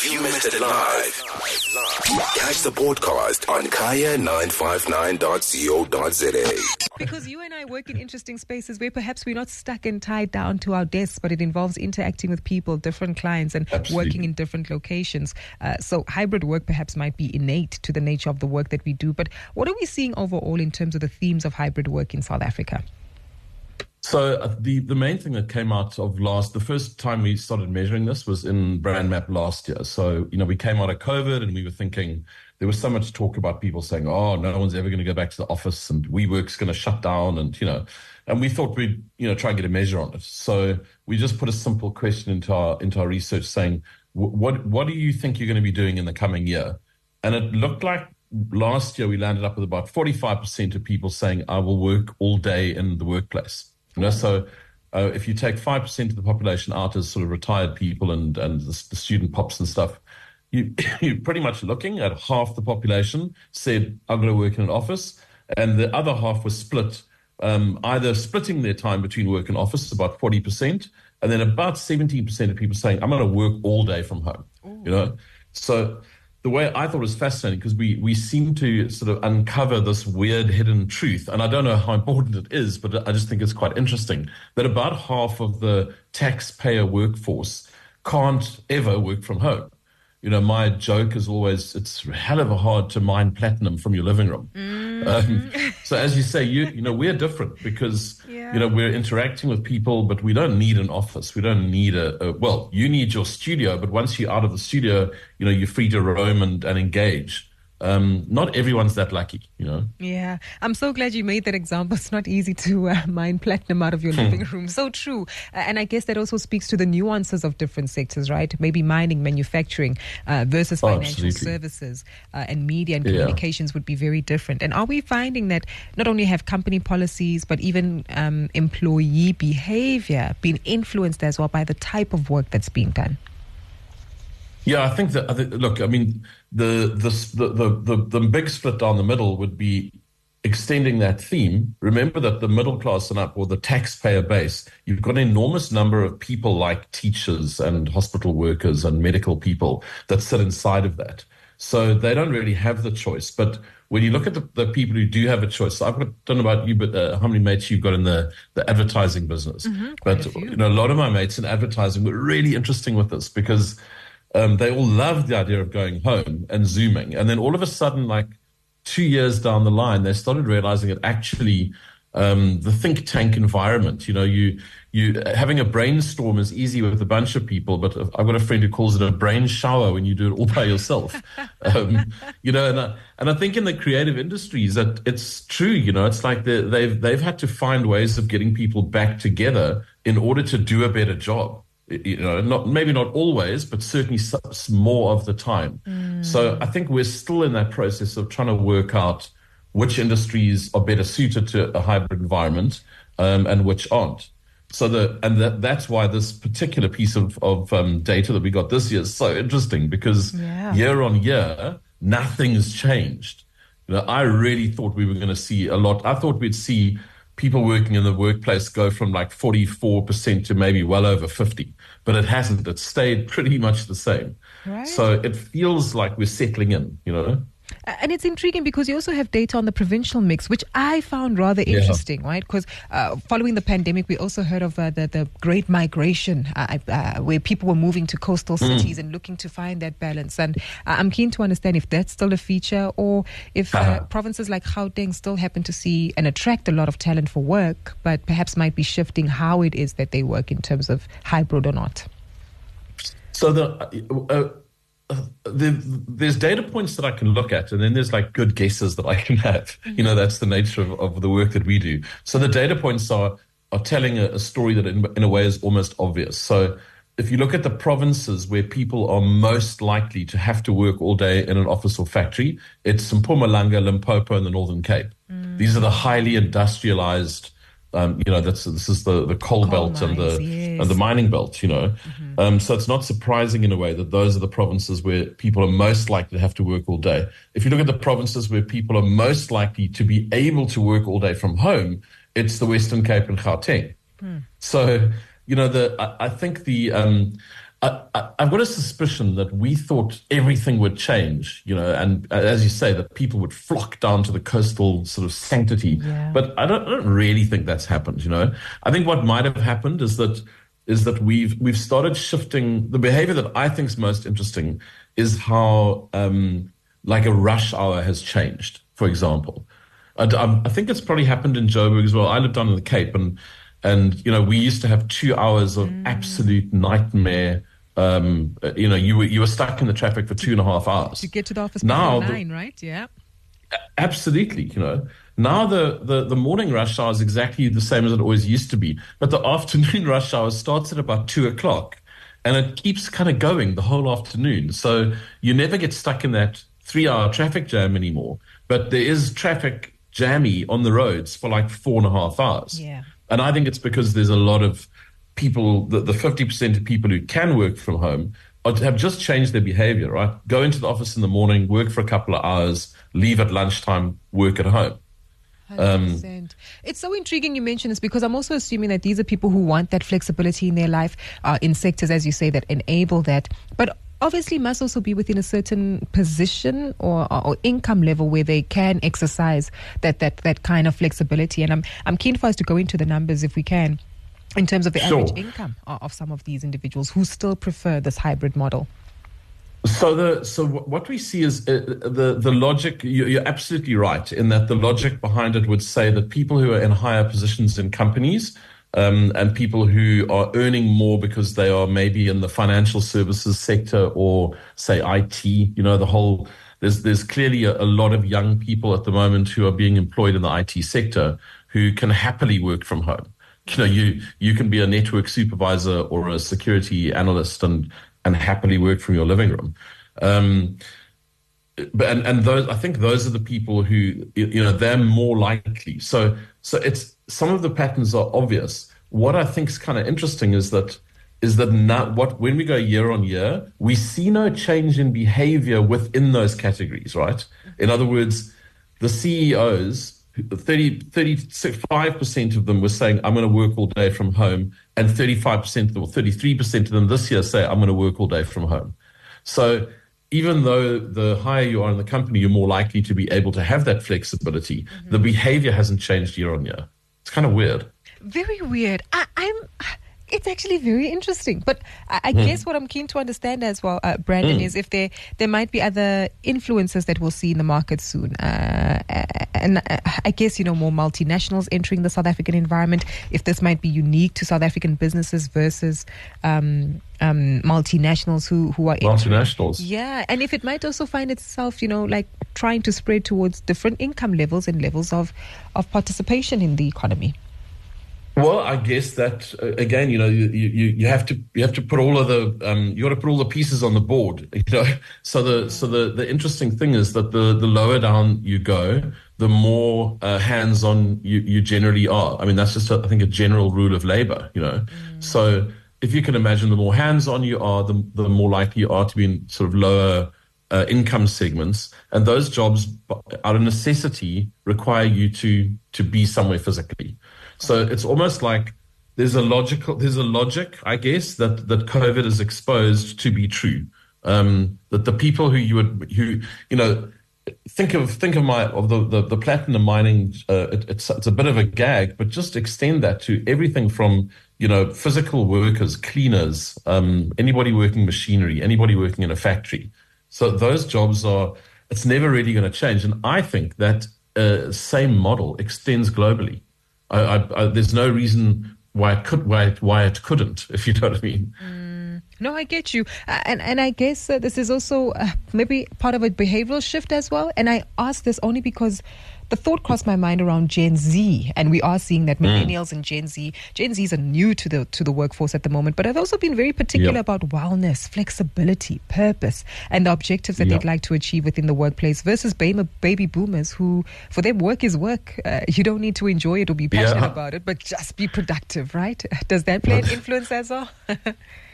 If you missed it live, catch the podcast on kaya959.co.za. Because you and I work in interesting spaces where perhaps we're not stuck and tied down to our desks, but it involves interacting with people, different clients, and Absolutely. working in different locations. Uh, so hybrid work perhaps might be innate to the nature of the work that we do. But what are we seeing overall in terms of the themes of hybrid work in South Africa? So uh, the the main thing that came out of last, the first time we started measuring this was in BrandMapp last year. So you know we came out of COVID and we were thinking there was so much talk about people saying, "Oh, no one's ever going to go back to the office and WeWork's going to shut down," and you know, and we thought we'd you know try and get a measure on it. So we just put a simple question into our into our research saying, "What what do you think you're going to be doing in the coming year?" And it looked like last year we landed up with about 45% of people saying, I will work all day in the workplace. You know, so uh, if you take 5% of the population out as sort of retired people and, and the, the student pops and stuff, you, you're pretty much looking at half the population said, I'm going to work in an office. And the other half was split, um, either splitting their time between work and office, about 40%, and then about 17% of people saying, I'm going to work all day from home. You know, so the way I thought was fascinating because we we seem to sort of uncover this weird hidden truth, and I don't know how important it is, but I just think it's quite interesting that about half of the taxpayer workforce can't ever work from home. You know, my joke is always it's hell of a hard to mine platinum from your living room. Um, so as you say, you you know we're different because Yeah. You know we're interacting with people, but we don't need an office. We don't need a, a well, you need your studio, but once you're out of the studio, you know you're free to roam and, and engage. Um, not everyone's that lucky, you know. Yeah, I'm so glad you made that example. It's not easy to uh, mine platinum out of your living room. So true. Uh, and I guess that also speaks to the nuances of different sectors, right? Maybe mining, manufacturing uh, versus Oh, financial absolutely. services uh, and media and Yeah. communications would be very different. And are we finding that not only have company policies, but even um, employee behavior being influenced as well by the type of work that's being done? Yeah, I think that. I think, look, I mean, the, the the the the big split down the middle would be extending that theme. Remember that the middle class and up, or the taxpayer base, you've got an enormous number of people like teachers and hospital workers and medical people that sit inside of that. So they don't really have the choice. But when you look at the, the people who do have a choice, I've got, don't know about you, but uh, how many mates you've got in the, the advertising business? quite but you know, a lot of my mates in advertising were really interesting with this because um, they all loved the idea of going home and zooming. And then all of a sudden, like two years down the line, they started realizing that actually um, the think tank environment, you know, you you having a brainstorm is easy with a bunch of people, but I've got a friend who calls it a brain shower when you do it all by yourself. um, you know, and I, and I think in the creative industries that it's true. You know, it's like they've they've had to find ways of getting people back together in order to do a better job you know, not maybe not always, but certainly more of the time. So I think we're still in that process of trying to work out which industries are better suited to a hybrid environment um, and which aren't. So the and that, that's why this particular piece of of um, data that we got this year is so interesting because Yeah. year on year nothing's changed. You know, I really thought we were going to see a lot. I thought we'd see people working in the workplace go from like 44% to maybe well over 50, but it hasn't. It's stayed pretty much the same. Right. So it feels like we're settling in, you know? And it's intriguing because you also have data on the provincial mix, which I found rather Yeah. interesting, right? Because uh, following the pandemic, we also heard of uh, the, the great migration, uh, uh, where people were moving to coastal Mm. cities and looking to find that balance. And uh, I'm keen to understand if that's still a feature or if uh, Uh-huh. provinces like Gauteng still happen to see and attract a lot of talent for work, but perhaps might be shifting how it is that they work in terms of hybrid or not. So the, uh, there's data points that I can look at, and then there's like good guesses that I can have. You know, that's the nature of, of the work that we do. So the data points are are telling a, a story that in, in a way is almost obvious. So if you look at the provinces where people are most likely to have to work all day in an office or factory, it's Mpumalanga, Limpopo, and the Northern Cape. These are the highly industrialized. Um, you know, that's this is the the coal, Coal belt and the yes. and the mining belt. You know, um, so it's not surprising in a way that those are the provinces where people are most likely to have to work all day. If you look at the provinces where people are most likely to be able to work all day from home, it's the Western Cape and Gauteng. So, you know, the I, I think the um, I, have got a suspicion that we thought everything would change, you know, and uh, as you say, that people would flock down to the coastal sort of sanctity. Yeah. But I don't, I don't really think that's happened, you know. I think what might have happened is that is that we've we've started shifting the behavior that I think is most interesting is how um, like a rush hour has changed. For example, I, I think it's probably happened in Joburg as well. I lived down in the Cape, and and you know we used to have two hours of mm. absolute nightmare. Um, you know, you were you were stuck in the traffic for two and a half hours to get to the office now. Nine, the, right? Yeah. Absolutely, you know. Now the, the, the morning rush hour is exactly the same as it always used to be, but the afternoon rush hour starts at about two o'clock, and it keeps kind of going the whole afternoon. So you never get stuck in that three-hour traffic jam anymore. But there is traffic jammy on the roads for like four and a half hours. Yeah. And I think it's because there's a lot of people, the, the 50% of people who can work from home have just changed their behavior, right? Go into the office in the morning, work for a couple of hours, leave at lunchtime, work at home. Um, it's so intriguing you mention this because I'm also assuming that these are people who want that flexibility in their life, uh, in sectors, as you say, that enable that. But obviously must also be within a certain position or, or, income level where they can exercise that, that, that kind of flexibility. And I'm, I'm keen for us to go into the numbers if we can in terms of the average income of some of these individuals who still prefer this hybrid model. So the so what we see is uh, the the logic. You're absolutely right in that the logic behind it would say that people who are in higher positions in companies um, and people who are earning more because they are maybe in the financial services sector or say IT. You know, the whole there's there's clearly a, a, lot of young people at the moment who are being employed in the IT sector who can happily work from home. You know, you you can be a network supervisor or a security analyst and and happily work from your living room. Um, but and, and those I think those are the people who you know they're more likely. So so it's some of the patterns are obvious. What I think is kind of interesting is that is that not what when we go year on year, we see no change in behavior within those categories, right? In other words, the CEOs 30, 35% of them were saying, I'm going to work all day from home. And 35% or 33% of them this year say, I'm going to work all day from home. So even though the higher you are in the company, you're more likely to be able to have that flexibility. Mm-hmm. The behavior hasn't changed year on year. It's kind of weird. Very weird. I, I'm. It's actually very interesting, but I, I mm. guess what I'm keen to understand as well, uh, Brandon, mm. is if there there might be other influences that we'll see in the market soon, uh, and uh, I guess you know more multinationals entering the South African environment. If this might be unique to South African businesses versus um, um, multinationals who who are multinationals. Entering. Yeah, and if it might also find itself, you know, like trying to spread towards different income levels and levels of of participation in the economy. Well, I guess that uh, again, you know, you, you, you have to you have to put all of the um, you got to put all the pieces on the board, you know. So the so the the interesting thing is that the the lower down you go, the more uh, hands on you you generally are. I mean, that's just a, I think a general rule of labor, you know. Mm. So if you can imagine, the more hands on you are, the the more likely you are to be in sort of lower uh, income segments, and those jobs, out of necessity, require you to to be somewhere physically. So it's almost like there's a logical, there's a logic, I guess, that that COVID is exposed to be true. Um, that the people who you would, who you know, think of think of my of the the, the platinum mining. Uh, it, it's it's a bit of a gag, but just extend that to everything from you know physical workers, cleaners, um, anybody working machinery, anybody working in a factory. So those jobs are. It's never really going to change, and I think that uh, same model extends globally. I, I, I, there's no reason why it could why why it couldn't, if you know what I mean. Mm, no, I get you, uh, and and I guess uh, this is also uh, maybe part of a behavioral shift as well. And I ask this only because the thought crossed my mind around Gen Z, and we are seeing that hmm. millennials mm. and Gen Z, Gen Zs are new to the to the workforce at the moment, but I've also been very particular yep. about wellness, flexibility, purpose, and the objectives that yep. they'd like to achieve within the workplace versus baby, baby boomers who, for them, work is work. Uh, you don't need to enjoy it or be passionate yeah. about it, but just be productive, right? Does that play an influence as well?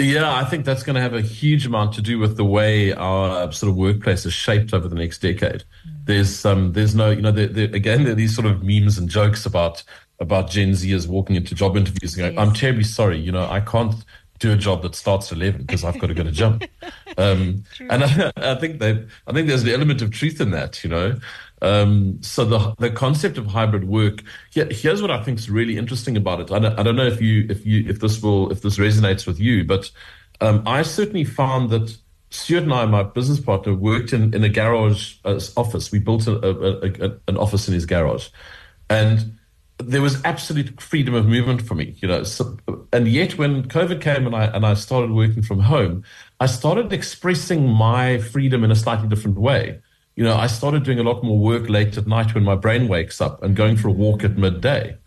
Yeah, I think that's going to have a huge amount to do with the way our sort of workplace is shaped over the next decade. Mm. There's um, there's no, you know, there, there, again, there are these sort of memes and jokes about about Gen Zers walking into job interviews and going, yes. "I'm terribly sorry, you know, I can't do a job that starts at 11 because I've got to go to gym. Um, and I, I think they, I think there's an element of truth in that, you know. Um, so the the concept of hybrid work. Here, here's what I think is really interesting about it. I don't, I don't know if you if you if this will if this resonates with you, but um, I certainly found that Stuart and I, my business partner, worked in in a garage uh, office. We built a, a, a, an office in his garage, and there was absolute freedom of movement for me, you know. So, and yet, when COVID came and I and I started working from home, I started expressing my freedom in a slightly different way. You know, I started doing a lot more work late at night when my brain wakes up and going for a walk at midday.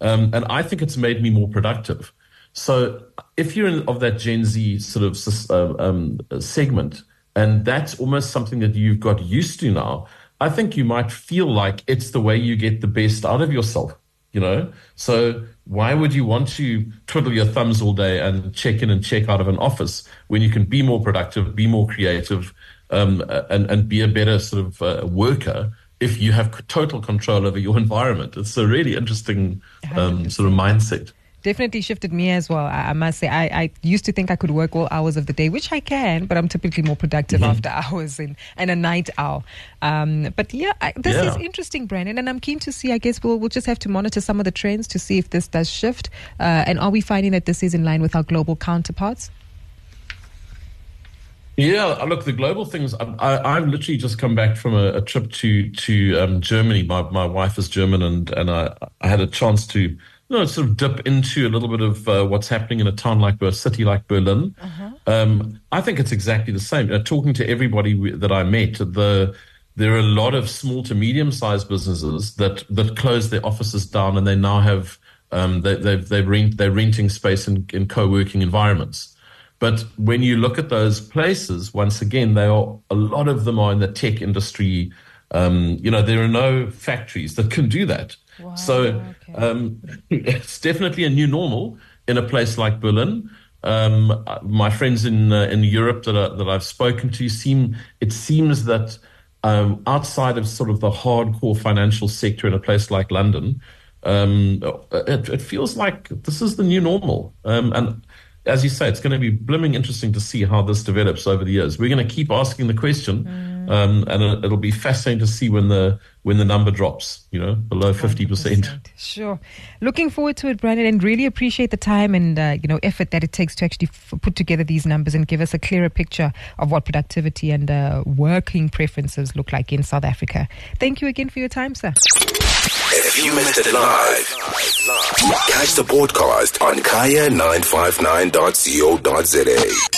Um, and I think it's made me more productive. So if you're in, of that Gen Z sort of uh, um, segment, and that's almost something that you've got used to now, I think you might feel like it's the way you get the best out of yourself you know? So why would you want to twiddle your thumbs all day and check in and check out of an office when you can be more productive be more creative um, and and be a better sort of uh, worker if you have total control over your environment? It's a really interesting um, sort of mindset definitely shifted me as well. I, I must say, I, I, used to think I could work all hours of the day, which I can, but I'm typically more productive mm-hmm. after hours and, and a night owl. Um, but yeah, I, this yeah. is interesting, Brandon, and I'm keen to see. I guess we'll we'll just have to monitor some of the trends to see if this does shift, uh, and are we finding that this is in line with our global counterparts? Yeah, uh, look, the global things. I, have literally just come back from a, a trip to to um, Germany. My my wife is German, and and I, I had a chance to you know, sort of dip into a little bit of uh, what's happening in a town like a city like Berlin. Uh-huh. Um, I think it's exactly the same. Uh, talking to everybody that I met, the there are a lot of small to medium sized businesses that that close their offices down and they now have um, they, they've they rent they're renting space in, in co working environments. But when you look at those places, once again, they are a lot of them are in the tech industry. Um, you know, there are no factories that can do that. Wow, so okay. um, it's definitely a new normal in a place like Berlin. Um, my friends in uh, in Europe that I, that I've spoken to seem it seems that um, outside of sort of the hardcore financial sector in a place like London, um, it, it, feels like this is the new normal. Um, and as you say, it's going to be blooming interesting to see how this develops over the years. We're going to keep asking the question. Mm um, and it'll be fascinating to see when the when the number drops, you know, below fifty percent. Sure, looking forward to it, Brandon, and really appreciate the time and uh, you know effort that it takes to actually f- put together these numbers and give us a clearer picture of what productivity and uh, working preferences look like in South Africa. Thank you again for your time, sir. If you missed it live, catch the podcast on kaya959.co.za.